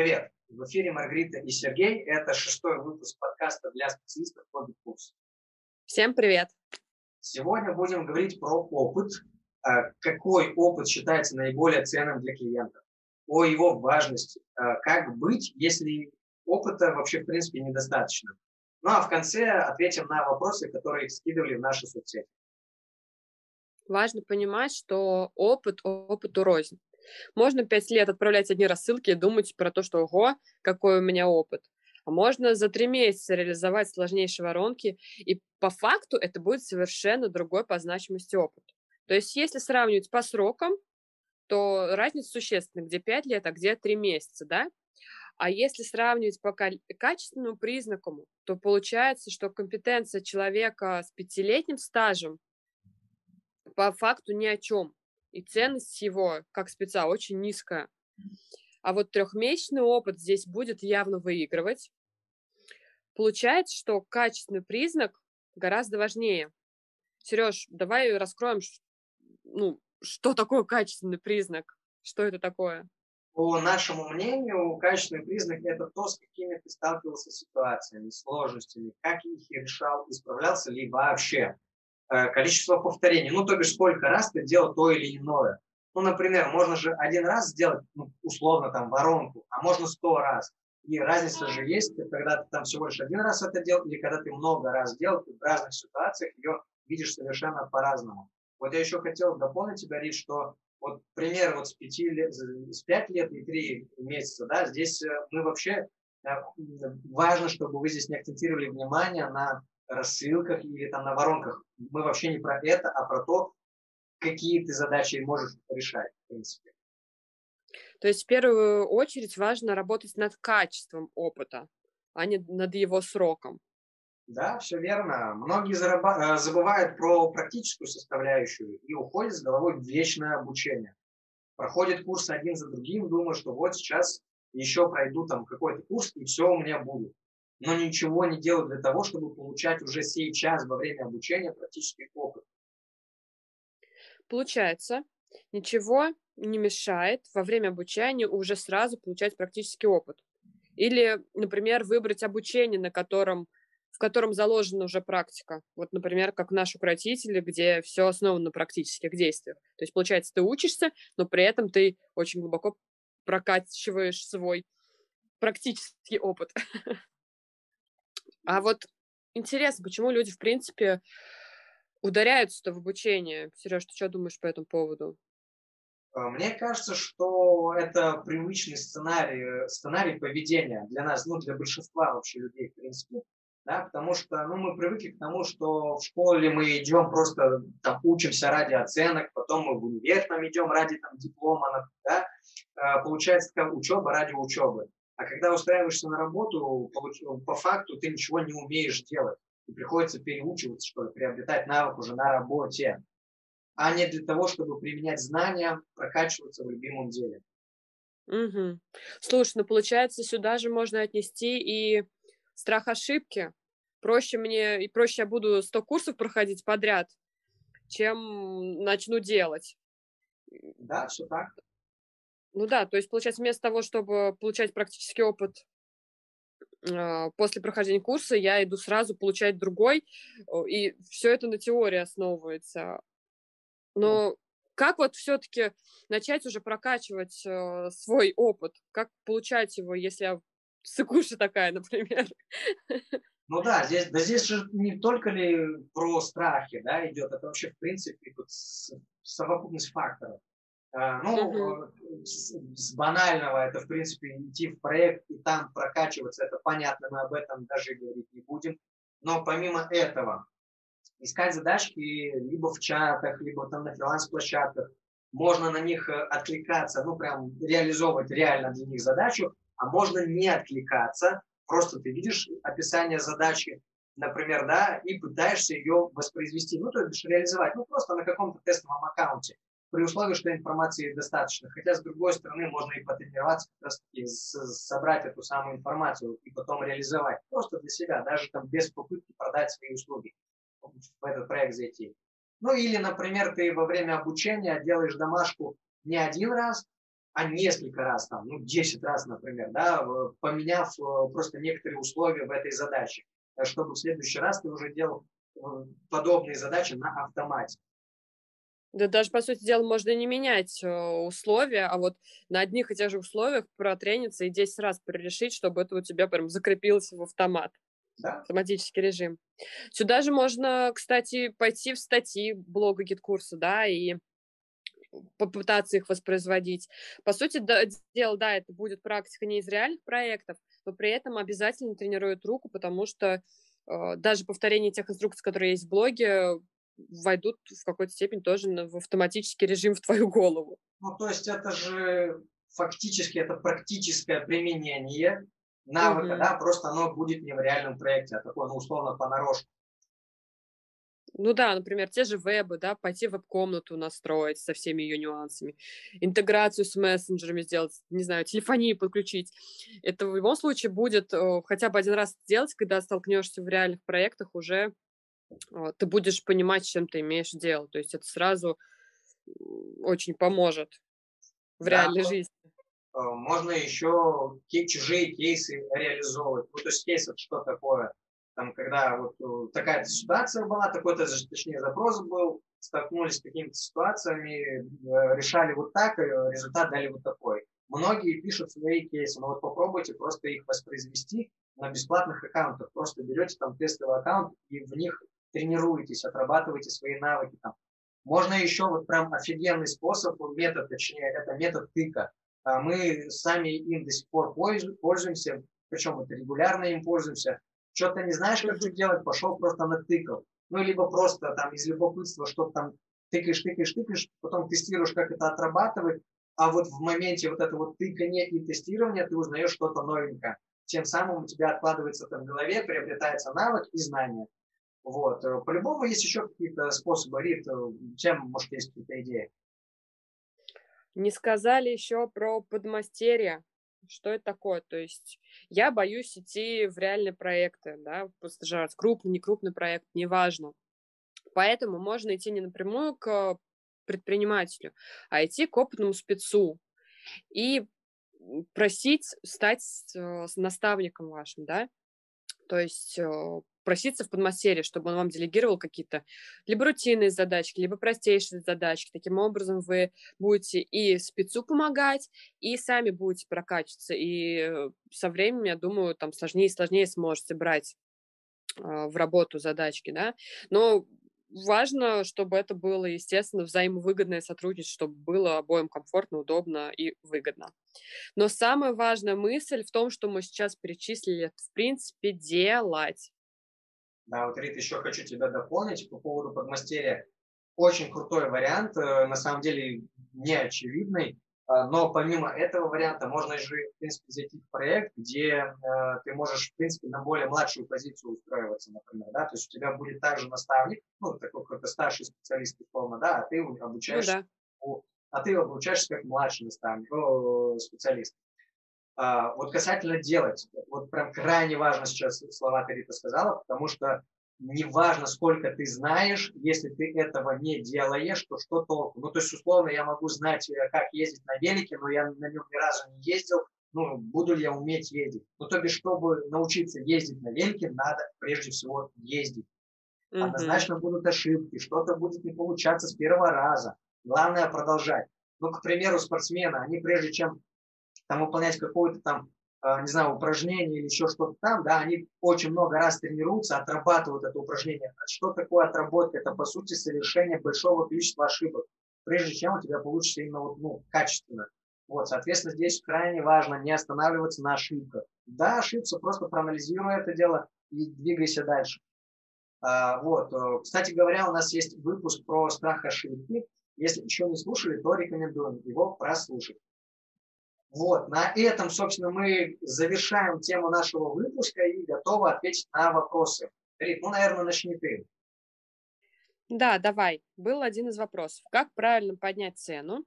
Привет! В эфире Маргарита и Сергей. Это шестой выпуск подкаста для специалистов Hobby Курс. Всем привет! Сегодня будем говорить про опыт. А, какой опыт считается наиболее ценным для клиента? О его важности. А, как быть, если опыта вообще в принципе недостаточно? Ну а в конце ответим на вопросы, которые скидывали в наши соцсети. Важно понимать, что опыт опыту рознь. Можно пять лет отправлять одни рассылки и думать про то, что ого, какой у меня опыт. А можно за три месяца реализовать сложнейшие воронки, и по факту это будет совершенно другой по значимости опыт. То есть если сравнивать по срокам, то разница существенна, где 5 лет, а где 3 месяца, да? А если сравнивать по качественному признаку, то получается, что компетенция человека с пятилетним стажем по факту ни о чем и ценность его как спеца очень низкая. А вот трехмесячный опыт здесь будет явно выигрывать. Получается, что качественный признак гораздо важнее. Сереж, давай раскроем, ну, что такое качественный признак, что это такое? По нашему мнению, качественный признак – это то, с какими ты сталкивался ситуациями, сложностями, как их решал, исправлялся ли вообще. Э, количество повторений. Ну, то бишь, сколько раз ты делал то или иное. Ну, например, можно же один раз сделать, ну, условно, там, воронку, а можно сто раз. И разница же есть, когда ты там всего лишь один раз это делал, или когда ты много раз делал, ты в разных ситуациях ее видишь совершенно по-разному. Вот я еще хотел дополнить тебя, Рит, что вот пример вот с пяти лет, с пять лет и три месяца, да, здесь э, мы вообще э, важно, чтобы вы здесь не акцентировали внимание на рассылках или там на воронках. Мы вообще не про это, а про то, какие ты задачи можешь решать, в принципе. То есть в первую очередь важно работать над качеством опыта, а не над его сроком. Да, все верно. Многие зараба- э, забывают про практическую составляющую и уходят с головой в вечное обучение. Проходят курсы один за другим, думают, что вот сейчас еще пройду там какой-то курс, и все у меня будет но ничего не делают для того, чтобы получать уже сейчас во время обучения практический опыт. Получается, ничего не мешает во время обучения уже сразу получать практический опыт. Или, например, выбрать обучение, на котором, в котором заложена уже практика. Вот, например, как наш укротитель, где все основано на практических действиях. То есть, получается, ты учишься, но при этом ты очень глубоко прокачиваешь свой практический опыт. А вот интересно, почему люди, в принципе, ударяются-то в обучение? Сереж, ты что думаешь по этому поводу? А, мне кажется, что это привычный сценарий, сценарий поведения для нас, ну, для большинства вообще людей, в принципе. Да, потому что ну, мы привыкли к тому, что в школе мы идем просто там, учимся ради оценок, потом мы в универ там идем ради там, диплома, да? А, получается такая учеба ради учебы. А когда устраиваешься на работу, по факту ты ничего не умеешь делать. И приходится переучиваться, что ли, приобретать навык уже на работе, а не для того, чтобы применять знания, прокачиваться в любимом деле. Угу. Слушай, ну получается, сюда же можно отнести и страх ошибки. Проще мне, и проще я буду 100 курсов проходить подряд, чем начну делать. Да, все так. Ну да, то есть, получается, вместо того, чтобы получать практический опыт э, после прохождения курса, я иду сразу получать другой, и все это на теории основывается. Но как вот все-таки начать уже прокачивать э, свой опыт? Как получать его, если я сыкуша такая, например? Ну да, здесь, да здесь же не только ли про страхи да, идет, это вообще, в принципе, вот совокупность факторов. А, ну, угу. с банального это, в принципе, идти в проект и там прокачиваться, это понятно, мы об этом даже говорить не будем. Но помимо этого, искать задачки либо в чатах, либо там на фриланс-площадках, можно на них э, откликаться, ну, прям реализовывать реально для них задачу, а можно не откликаться, просто ты видишь описание задачи, например, да, и пытаешься ее воспроизвести, ну, то есть реализовать, ну, просто на каком-то тестовом аккаунте при условии, что информации достаточно. Хотя, с другой стороны, можно и потренироваться, как раз таки собрать эту самую информацию и потом реализовать. Просто для себя, даже там без попытки продать свои услуги, в этот проект зайти. Ну или, например, ты во время обучения делаешь домашку не один раз, а несколько раз, там, ну, 10 раз, например, да, поменяв э, просто некоторые условия в этой задаче, э, чтобы в следующий раз ты уже делал э, подобные задачи на автомате. Да даже, по сути дела, можно не менять условия, а вот на одних и тех же условиях протрениться и 10 раз перерешить, чтобы это у тебя прям закрепилось в автомат. Да. Автоматический режим. Сюда же можно, кстати, пойти в статьи блога GetCourse а, да, и попытаться их воспроизводить. По сути да, дела, да, это будет практика не из реальных проектов, но при этом обязательно тренирует руку, потому что э, даже повторение тех инструкций, которые есть в блоге, войдут в какой-то степени тоже в автоматический режим в твою голову. Ну, то есть это же фактически это практическое применение навыка, mm-hmm. да, просто оно будет не в реальном проекте, а такое, ну, условно, понарошку. Ну да, например, те же вебы, да, пойти в веб-комнату настроить со всеми ее нюансами, интеграцию с мессенджерами сделать, не знаю, телефонию подключить. Это в любом случае будет э, хотя бы один раз сделать, когда столкнешься в реальных проектах, уже ты будешь понимать, чем ты имеешь дело. То есть это сразу очень поможет в да, реальной жизни. Э, можно еще чужие кейсы реализовывать. Ну, то есть кейс это что такое? там, когда вот э, такая ситуация была, такой-то, точнее, запрос был, столкнулись с какими-то ситуациями, э, решали вот так, и результат дали вот такой. Многие пишут свои кейсы, но вот попробуйте просто их воспроизвести на бесплатных аккаунтах. Просто берете там тестовый аккаунт и в них тренируетесь, отрабатываете свои навыки там. Можно еще вот прям офигенный способ, метод, точнее, это метод тыка. А мы сами им до сих пор пользуемся, причем это регулярно им пользуемся что-то не знаешь, как что делать, пошел просто натыкал. Ну, либо просто там из любопытства что-то там тыкаешь, тыкаешь, тыкаешь, потом тестируешь, как это отрабатывает, а вот в моменте вот этого тыкания и тестирования ты узнаешь что-то новенькое. Тем самым у тебя откладывается это в голове, приобретается навык и знания. Вот. Э, по-любому есть еще какие-то способы. Рит, чем, э, может, есть какие-то идеи? Не сказали еще про подмастерья что это такое. То есть я боюсь идти в реальные проекты, да, постажировать крупный, не крупный проект, неважно. Поэтому можно идти не напрямую к предпринимателю, а идти к опытному спецу и просить стать э, наставником вашим, да, то есть проситься в подмастерье, чтобы он вам делегировал какие-то либо рутинные задачки, либо простейшие задачки. Таким образом вы будете и спецу помогать, и сами будете прокачиваться. И со временем, я думаю, там сложнее и сложнее сможете брать а, в работу задачки, да. Но важно, чтобы это было, естественно, взаимовыгодное сотрудничество, чтобы было обоим комфортно, удобно и выгодно. Но самая важная мысль в том, что мы сейчас перечислили, в принципе, делать. Да, вот, Рит, еще хочу тебя дополнить по поводу подмастерья. Очень крутой вариант, э, на самом деле не очевидный, а, но помимо этого варианта можно же, в принципе, зайти в проект, где э, ты можешь, в принципе, на более младшую позицию устроиваться, например, да, то есть у тебя будет также наставник, ну, такой какой-то старший специалист, условно, да, а ты обучаешься, ну, да. а ты обучаешься как младший наставник, ну, специалист. А, вот касательно делать, вот прям крайне важно сейчас слова ты Рита сказала, потому что неважно, сколько ты знаешь, если ты этого не делаешь, то что толку? Ну, то есть, условно, я могу знать, э, как ездить на велике, но я на нем ни разу не ездил, ну, буду ли я уметь ездить? Ну, то бишь, чтобы научиться ездить на велике, надо прежде всего ездить. Mm-hmm. Однозначно будут ошибки, что-то будет не получаться с первого раза. Главное продолжать. Ну, к примеру, спортсмены, они прежде чем там выполнять какое-то там, э, не знаю, упражнение или еще что-то там, да, они очень много раз тренируются, отрабатывают это упражнение. Что такое отработка? Это, по сути, совершение большого количества ошибок, прежде чем у тебя получится именно вот, ну, качественно. Вот, соответственно, здесь крайне важно не останавливаться на ошибках. Да, ошибся, просто проанализируй это дело и двигайся дальше. А, вот, э, кстати говоря, у нас есть выпуск про страх ошибки. Если еще не слушали, то рекомендуем его прослушать. Вот, на этом, собственно, мы завершаем тему нашего выпуска и готовы ответить на вопросы. Рит, ну, наверное, начни ты. Да, давай. Был один из вопросов. Как правильно поднять цену,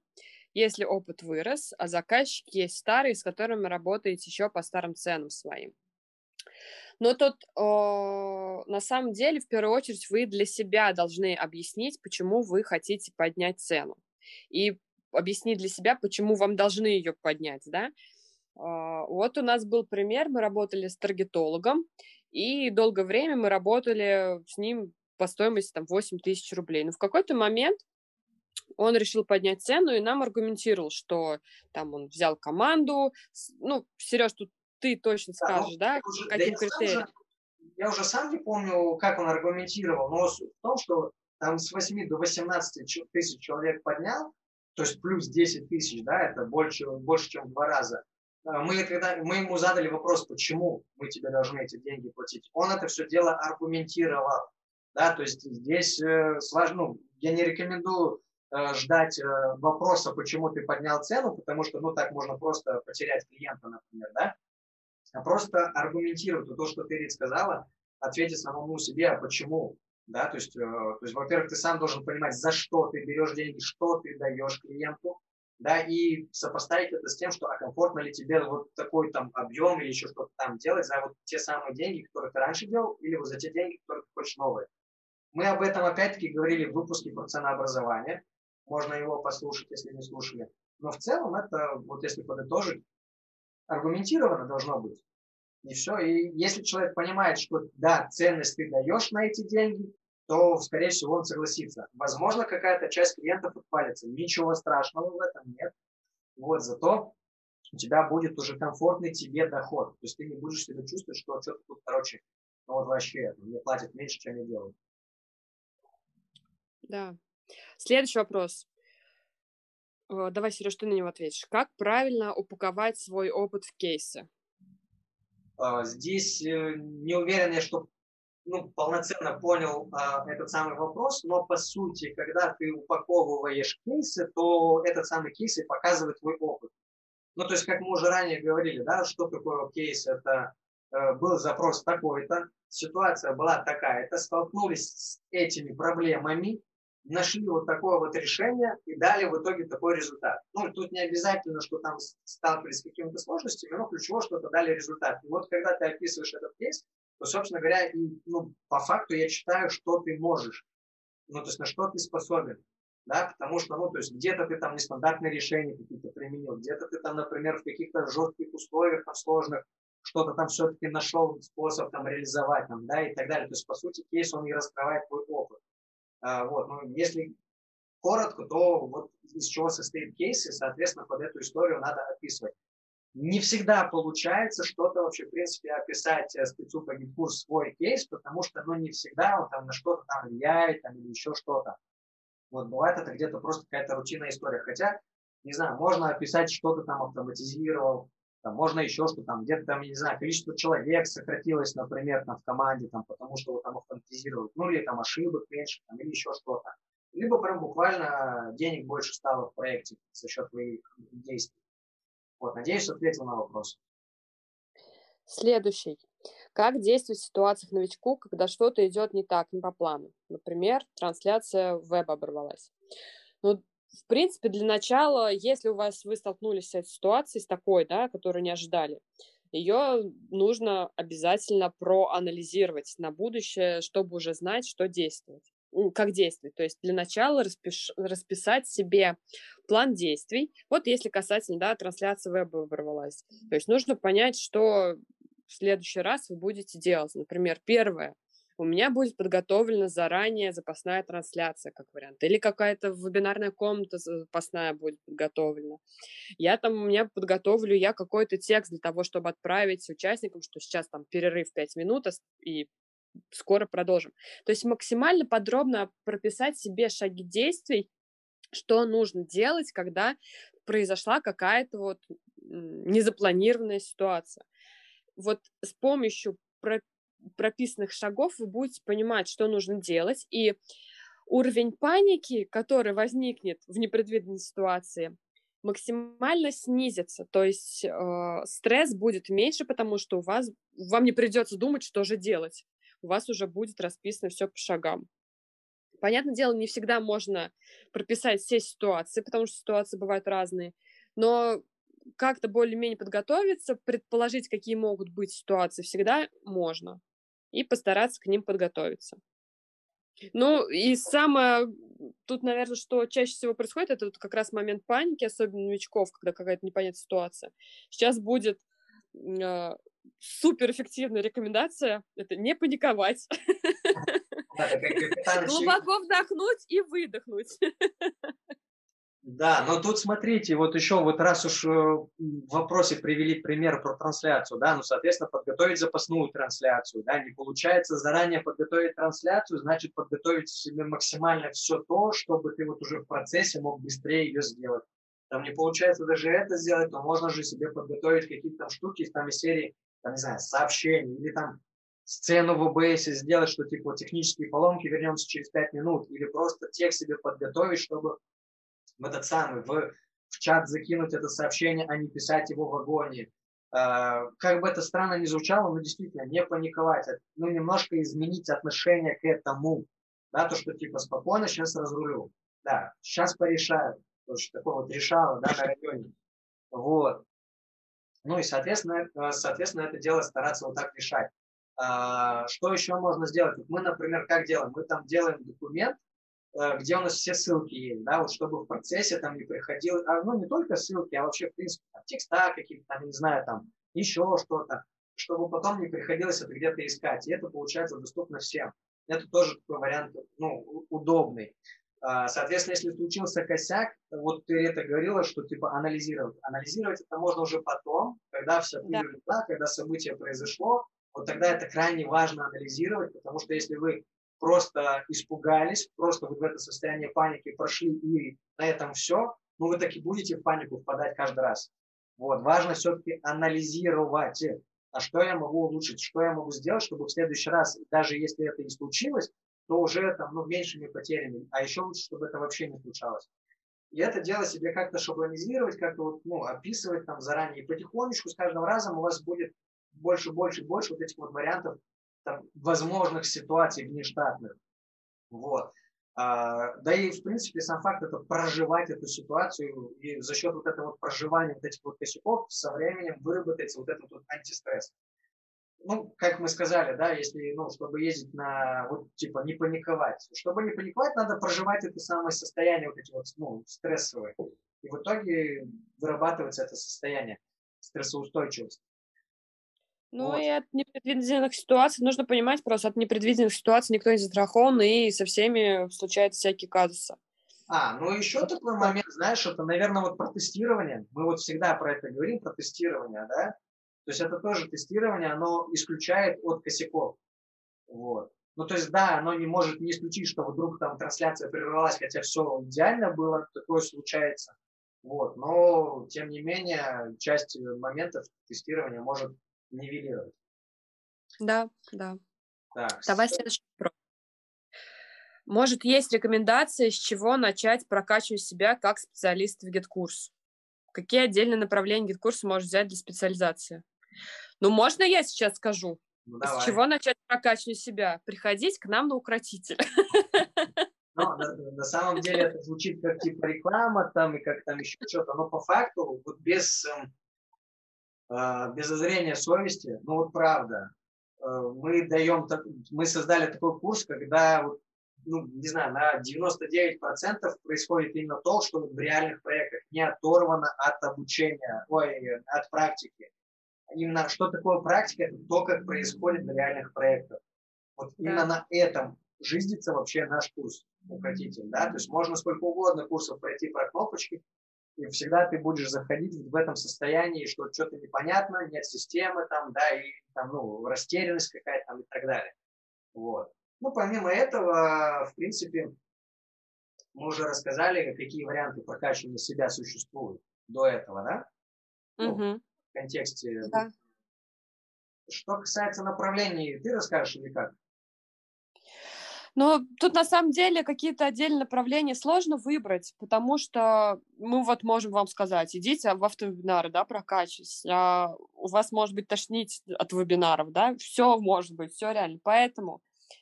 если опыт вырос, а заказчики есть старые, с которыми работаете еще по старым ценам своим? Но тут э, на самом деле, в первую очередь, вы для себя должны объяснить, почему вы хотите поднять цену. И объяснить для себя, почему вам должны ее поднять, да. А, вот у нас был пример, мы работали с таргетологом, и долгое время мы работали с ним по стоимости там 8 тысяч рублей. Но в какой-то момент он решил поднять цену и нам аргументировал, что там он взял команду. Ну, Сереж, тут ты точно скажешь, да, да уже, каким да критериям? Я уже сам не помню, как он аргументировал, но суть в том, что там с 8 до 18 тысяч человек поднял, то есть плюс 10 тысяч, да, это больше, больше, чем в два раза. А мы, когда, мы ему задали вопрос, почему мы тебе должны эти деньги платить, он это все дело аргументировал. Да, то есть здесь э, сложно, ну, я не рекомендую э, ждать э, вопроса, почему ты поднял цену, потому что, ну, так можно просто потерять клиента, например, да, а просто аргументировать то, что ты, Рит, сказала, ответить самому себе, а почему, да, то есть, э, то есть, во-первых, ты сам должен понимать, за что ты берешь деньги, что ты даешь клиенту, да, и сопоставить это с тем, что а комфортно ли тебе вот такой там объем или еще что-то там делать за вот те самые деньги, которые ты раньше делал, или вот за те деньги, которые ты хочешь новые. Мы об этом опять-таки говорили в выпуске про ценообразование. Можно его послушать, если не слушали. Но в целом это, вот если подытожить, аргументированно должно быть. И все. И если человек понимает, что да, ценность ты даешь на эти деньги, то, скорее всего, он согласится. Возможно, какая-то часть клиентов отпалится. Ничего страшного в этом нет. Вот, зато у тебя будет уже комфортный тебе доход. То есть ты не будешь себя чувствовать, что что-то тут, короче, ну вот вообще, мне платят меньше, чем я делаю. Да. Следующий вопрос. Э, давай, Сереж, ты на него ответишь. Как правильно упаковать свой опыт в кейсы? А, здесь э, не уверен я, что ну, полноценно понял а, этот самый вопрос, но по сути, когда ты упаковываешь кейсы, то этот самый кейс и показывает твой опыт. Ну, то есть, как мы уже ранее говорили, да, что такое кейс, это э, был запрос такой-то, ситуация была такая-то, столкнулись с этими проблемами, нашли вот такое вот решение и дали в итоге такой результат. Ну, тут не обязательно, что там сталкивались с какими-то сложностями, но ключевое, что-то дали результат. И вот когда ты описываешь этот кейс, то, собственно говоря, и, ну, по факту я читаю, что ты можешь, ну, то есть на что ты способен. Да, потому что, ну, то есть где-то ты там нестандартные решения какие-то применил, где-то ты там, например, в каких-то жестких условиях там сложных что-то там все-таки нашел способ там реализовать, там, да, и так далее. То есть, по сути, кейс, он и раскрывает твой опыт. А, вот, ну, если коротко, то вот из чего состоит кейс, и, соответственно, под эту историю надо описывать. Не всегда получается что-то вообще, в принципе, описать э, спецу по гидку свой кейс, потому что, ну, не всегда он там на что-то там влияет, там, или еще что-то. Вот, бывает это где-то просто какая-то рутинная история. Хотя, не знаю, можно описать, что то там автоматизировал, там, можно еще что там, где-то там, не знаю, количество человек сократилось, например, там в команде, там, потому что вот там автоматизируют, ну или там ошибок меньше, там, или еще что-то. Либо прям буквально денег больше стало в проекте за счет твоих действий. Вот, надеюсь, ответил на вопрос. Следующий. Как действовать в ситуациях новичку, когда что-то идет не так, не по плану? Например, трансляция веба оборвалась. Ну, в принципе, для начала, если у вас вы столкнулись с этой ситуацией, с такой, да, которую не ожидали, ее нужно обязательно проанализировать на будущее, чтобы уже знать, что действовать как действовать. То есть для начала распиш, расписать себе план действий. Вот если касательно да, трансляции веба оборвалась. То есть нужно понять, что в следующий раз вы будете делать. Например, первое у меня будет подготовлена заранее запасная трансляция, как вариант, или какая-то вебинарная комната запасная будет подготовлена. Я там, у меня подготовлю я какой-то текст для того, чтобы отправить участникам, что сейчас там перерыв 5 минут, и скоро продолжим. То есть максимально подробно прописать себе шаги действий, что нужно делать, когда произошла какая-то вот незапланированная ситуация. Вот с помощью прописанных шагов вы будете понимать, что нужно делать, и уровень паники, который возникнет в непредвиденной ситуации, максимально снизится, то есть э, стресс будет меньше, потому что у вас вам не придется думать, что же делать, у вас уже будет расписано все по шагам. Понятное дело, не всегда можно прописать все ситуации, потому что ситуации бывают разные, но как-то более-менее подготовиться, предположить, какие могут быть ситуации, всегда можно и постараться к ним подготовиться. Ну, и самое тут, наверное, что чаще всего происходит, это вот как раз момент паники, особенно новичков, когда какая-то непонятная ситуация. Сейчас будет э, суперэффективная рекомендация — это не паниковать. Глубоко вдохнуть и выдохнуть. Да, но тут смотрите, вот еще вот раз уж э, в вопросе привели пример про трансляцию, да, ну, соответственно, подготовить запасную трансляцию, да, не получается заранее подготовить трансляцию, значит, подготовить себе максимально все то, чтобы ты вот уже в процессе мог быстрее ее сделать. Там не получается даже это сделать, то можно же себе подготовить какие-то там штуки там из серии, там, не знаю, сообщений, или там сцену в OBS сделать, что типа технические поломки вернемся через 5 минут, или просто текст себе подготовить, чтобы в этот самый, в, в чат закинуть это сообщение, а не писать его в агонии. Uh, как бы это странно ни звучало, но действительно не паниковать, ну немножко изменить отношение к этому, да, то, что типа спокойно сейчас разрулю, да, сейчас порешаю, то, что такое вот решало, да, на районе, вот. Ну и, соответственно, э, соответственно, это дело стараться вот так решать. Uh, что еще можно сделать? Мы, например, как делаем? Мы там делаем документ, Э, где у нас все ссылки есть, да, вот чтобы в процессе там не приходило, а, ну не только ссылки, а вообще в принципе там, текста какие-то там, не знаю, там еще что-то, чтобы потом не приходилось это где-то искать, и это получается доступно всем. Это тоже такой вариант, ну, удобный. А, соответственно, если случился косяк, вот ты это говорила, что типа анализировать. Анализировать это можно уже потом, когда пыль да. когда событие произошло, вот тогда это крайне важно анализировать, потому что если вы просто испугались, просто вы в это состояние паники прошли и на этом все, ну вы так и будете в панику впадать каждый раз. Вот. Важно все-таки анализировать, а что я могу улучшить, что я могу сделать, чтобы в следующий раз, даже если это и случилось, то уже там, ну, меньшими потерями, а еще лучше, чтобы это вообще не случалось. И это дело себе как-то шаблонизировать, как-то вот, ну, описывать там заранее. И потихонечку с каждым разом у вас будет больше, больше, больше вот этих вот вариантов там, возможных ситуаций внештатных. Вот. А, да и, в принципе, сам факт это проживать эту ситуацию, и за счет вот этого вот проживания вот этих вот косяков со временем выработается вот этот вот антистресс. Ну, как мы сказали, да, если, ну, чтобы ездить на, вот, типа, не паниковать. Чтобы не паниковать, надо проживать это самое состояние, вот эти вот, ну, стрессовые. И в итоге вырабатывается это состояние стрессоустойчивости. Ну вот. и от непредвиденных ситуаций нужно понимать просто, от непредвиденных ситуаций никто не застрахован, и со всеми случаются всякие казусы. А, ну еще такой момент, знаешь, это, наверное, вот про тестирование. Мы вот всегда про это говорим, про тестирование, да? То есть это тоже тестирование, оно исключает от косяков. Вот. Ну, то есть, да, оно не может не исключить, что вдруг там трансляция прервалась, хотя все идеально было, такое случается. Вот. Но, тем не менее, часть моментов тестирования может нивелировать. Да, да. Так. Давай следующий вопрос. Может, есть рекомендации, с чего начать прокачивать себя как специалист в GetCourse? Какие отдельные направления GetCourse а можешь взять для специализации? Ну, можно я сейчас скажу? Ну, с чего начать прокачивать себя? Приходить к нам на укротитель. Ну, на, на самом деле это звучит как типа реклама там и как там еще что-то, но по факту вот без эм, без зазрения совести, ну вот правда, э, мы даем, мы создали такой курс, когда, ну, не знаю, на 99% происходит именно то, что в реальных проектах не оторвано от обучения, ой, от практики. Именно что такое практика, это то, как происходит на реальных проектах. Вот да. именно на этом жизнится вообще наш курс укротитель, да, то есть можно сколько угодно курсов пройти про кнопочки, и всегда ты будешь заходить в этом состоянии, что что-то непонятно, нет системы там, да, и там, ну, растерянность какая-то там и так далее. Вот. Ну, помимо этого, в принципе, мы уже рассказали, какие варианты прокачивания себя существуют до этого, да? Угу. Ну, в контексте. Да. Что касается направлений, ты расскажешь или как? Но тут на самом деле какие-то отдельные направления сложно выбрать, потому что мы вот можем вам сказать, идите в автовебинары, да, прокачивайтесь, а у вас может быть тошнить от вебинаров, да, все может быть, все реально. Поэтому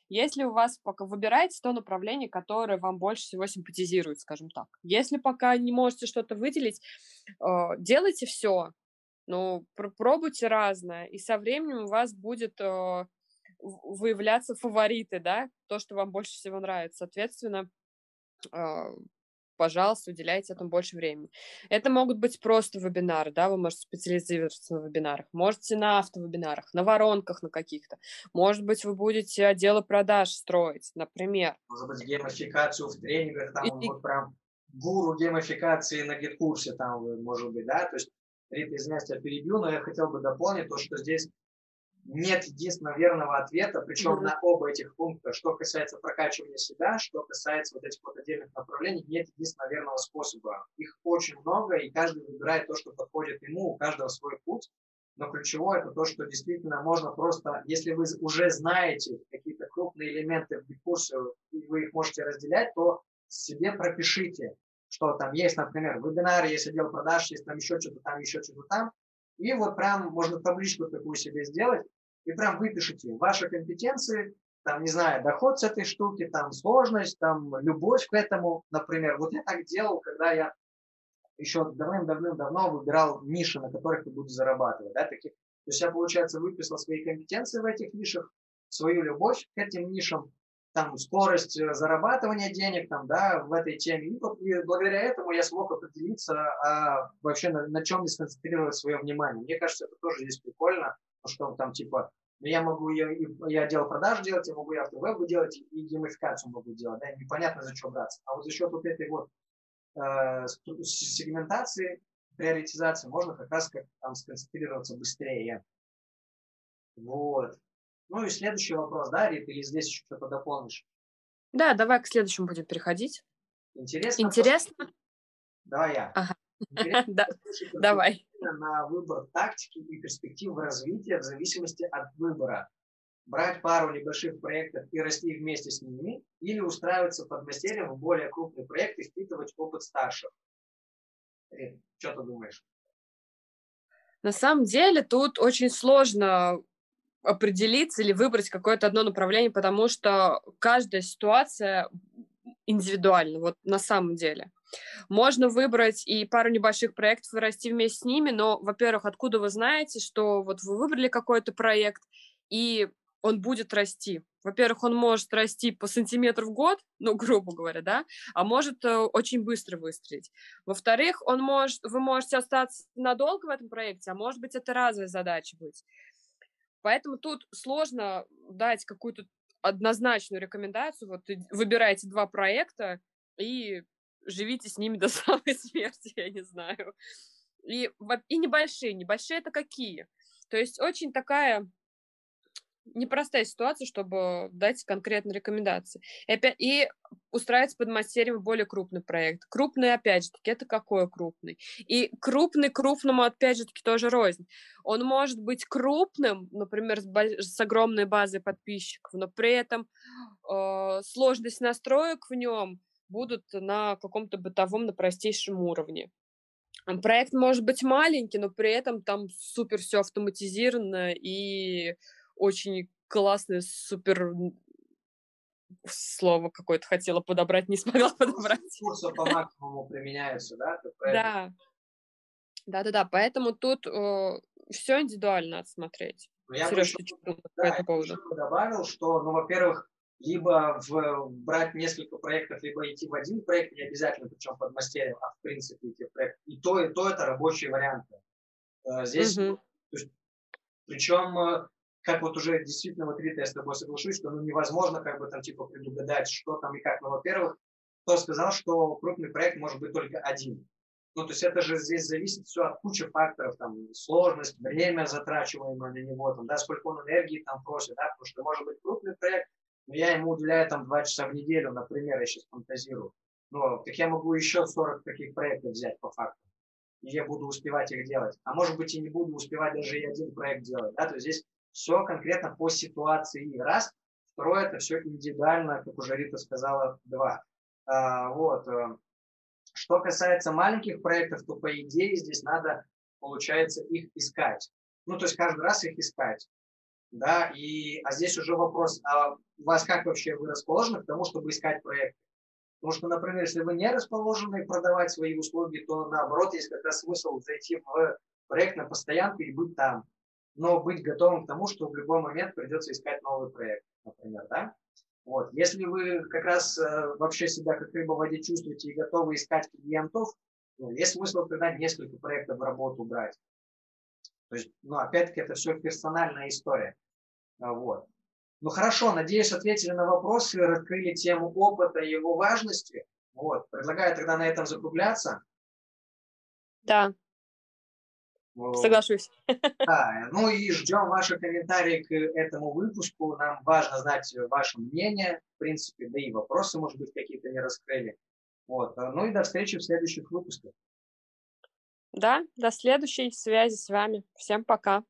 если у вас пока выбираете то направление, которое вам больше всего симпатизирует, скажем так. Если пока не можете что-то выделить, э, делайте все. Ну, пробуйте разное, и со временем у вас будет э, выявляться фавориты, да, то, что вам больше всего нравится. Соответственно, а, пожалуйста, уделяйте этому больше времени. Это могут быть просто вебинары, да, вы можете специализироваться на вебинарах, можете на автовебинарах, на воронках на каких-то. Может быть, вы будете отделы продаж строить, например. Может быть, геймификацию в тренингах, там и, вот прям гуру геймификации на гид-курсе, там, может быть, да, то есть Рита, извиняюсь, я перебью, но я хотел бы дополнить то, что здесь нет единственного верного ответа, причем mm-hmm. на оба этих пункта. Что касается прокачивания себя, что касается вот этих вот отдельных направлений, нет единственного верного способа. Их очень много, и каждый выбирает то, что подходит ему, у каждого свой путь. Но ключевое это то, что действительно можно просто, если вы уже знаете какие-то крупные элементы в курсе, и вы их можете разделять, то себе пропишите, что там есть, например, вебинары, есть отдел продаж, есть там еще что-то там, еще что-то там, и вот прям можно табличку такую себе сделать, и прям выпишите ваши компетенции, там, не знаю, доход с этой штуки, там, сложность, там, любовь к этому, например. Вот я так делал, когда я еще давным-давным-давно выбирал ниши, на которых я буду зарабатывать, да, таких. То есть я, получается, выписал свои компетенции в этих нишах, свою любовь к этим нишам, там, скорость э, зарабатывания денег, там, да, в этой теме. И, благодаря этому я смог определиться а, вообще на, на чем мне сконцентрировать свое внимание. Мне кажется, это тоже здесь прикольно, что там, типа, ну, я могу, я, я отдел продаж делать, я могу и автовеб делать, и геймификацию могу делать, да, непонятно за что браться. А вот за счет вот этой вот э, сегментации, приоритизации можно как раз как там сконцентрироваться быстрее. Вот. Ну и следующий вопрос, да, Рит, или здесь еще что-то дополнишь? Да, давай к следующему будем переходить. Интересно? Интересно? Просто... Давай я. Ага. Да, давай. На выбор тактики и перспектив развития в зависимости от выбора. Брать пару небольших проектов и расти вместе с ними, или устраиваться под мастерем в более крупный проект и впитывать опыт старших. Рит, что ты думаешь? На самом деле тут очень сложно определиться или выбрать какое-то одно направление, потому что каждая ситуация индивидуальна, вот на самом деле. Можно выбрать и пару небольших проектов и расти вместе с ними, но, во-первых, откуда вы знаете, что вот вы выбрали какой-то проект, и он будет расти. Во-первых, он может расти по сантиметру в год, ну, грубо говоря, да, а может э, очень быстро выстрелить. Во-вторых, он может, вы можете остаться надолго в этом проекте, а может быть, это разовая задача быть. Поэтому тут сложно дать какую-то однозначную рекомендацию. Вот выбирайте два проекта и живите с ними до самой смерти, я не знаю. И, и небольшие. Небольшие это какие? То есть очень такая непростая ситуация, чтобы дать конкретные рекомендации. И, опять, и устраиваться под мастерем в более крупный проект. Крупный, опять же таки, это какой крупный? И крупный крупному, опять же таки, тоже рознь. Он может быть крупным, например, с, с огромной базой подписчиков, но при этом э, сложность настроек в нем будут на каком-то бытовом, на простейшем уровне. Проект может быть маленький, но при этом там супер все автоматизировано и очень классное, супер слово какое-то хотела подобрать, не смогла подобрать. Курсы по максимуму применяются, да? Да. Да-да-да, поэтому тут э, все индивидуально надо смотреть. Ну, я Сереж, ты что да, по этому поводу? добавил, что, ну, во-первых, либо в, брать несколько проектов, либо идти в один проект, не обязательно, причем под мастерем, а в принципе идти в проект. И то, и то это рабочие варианты. Э, здесь, угу. причем э, как вот уже действительно вот Рита, я с тобой соглашусь, что ну, невозможно как бы там типа предугадать, что там и как. Но, во-первых, кто сказал, что крупный проект может быть только один? Ну, то есть это же здесь зависит все от кучи факторов, там, сложность, время затрачиваемое на него, там, да, сколько он энергии там просит, да, потому что может быть крупный проект, но я ему уделяю там два часа в неделю, например, я сейчас фантазирую. Ну, так я могу еще 40 таких проектов взять по факту, и я буду успевать их делать. А может быть и не буду успевать даже и один проект делать, да, то есть здесь все конкретно по ситуации. Раз. Второе, это все индивидуально, как уже Рита сказала, два. А, вот. Э, что касается маленьких проектов, то по идее здесь надо, получается, их искать. Ну, то есть каждый раз их искать. Да, и, а здесь уже вопрос, а у вас как вообще вы расположены к тому, чтобы искать проекты? Потому что, например, если вы не расположены продавать свои услуги, то наоборот есть как раз смысл зайти в проект на постоянку и быть там. Но быть готовым к тому, что в любой момент придется искать новый проект, например, да? Вот. Если вы как раз э, вообще себя как рыба в воде чувствуете и готовы искать клиентов, ну, есть смысл тогда несколько проектов в работу брать. То есть, ну, опять-таки, это все персональная история. А, вот. Ну, хорошо, надеюсь, ответили на вопросы, раскрыли тему опыта и его важности. Вот. Предлагаю тогда на этом закругляться. Да. Соглашусь. Да, ну и ждем ваши комментарии к этому выпуску. Нам важно знать ваше мнение, в принципе, да и вопросы, может быть, какие-то не раскрыли. Вот. Ну и до встречи в следующих выпусках. Да, до следующей связи с вами. Всем пока.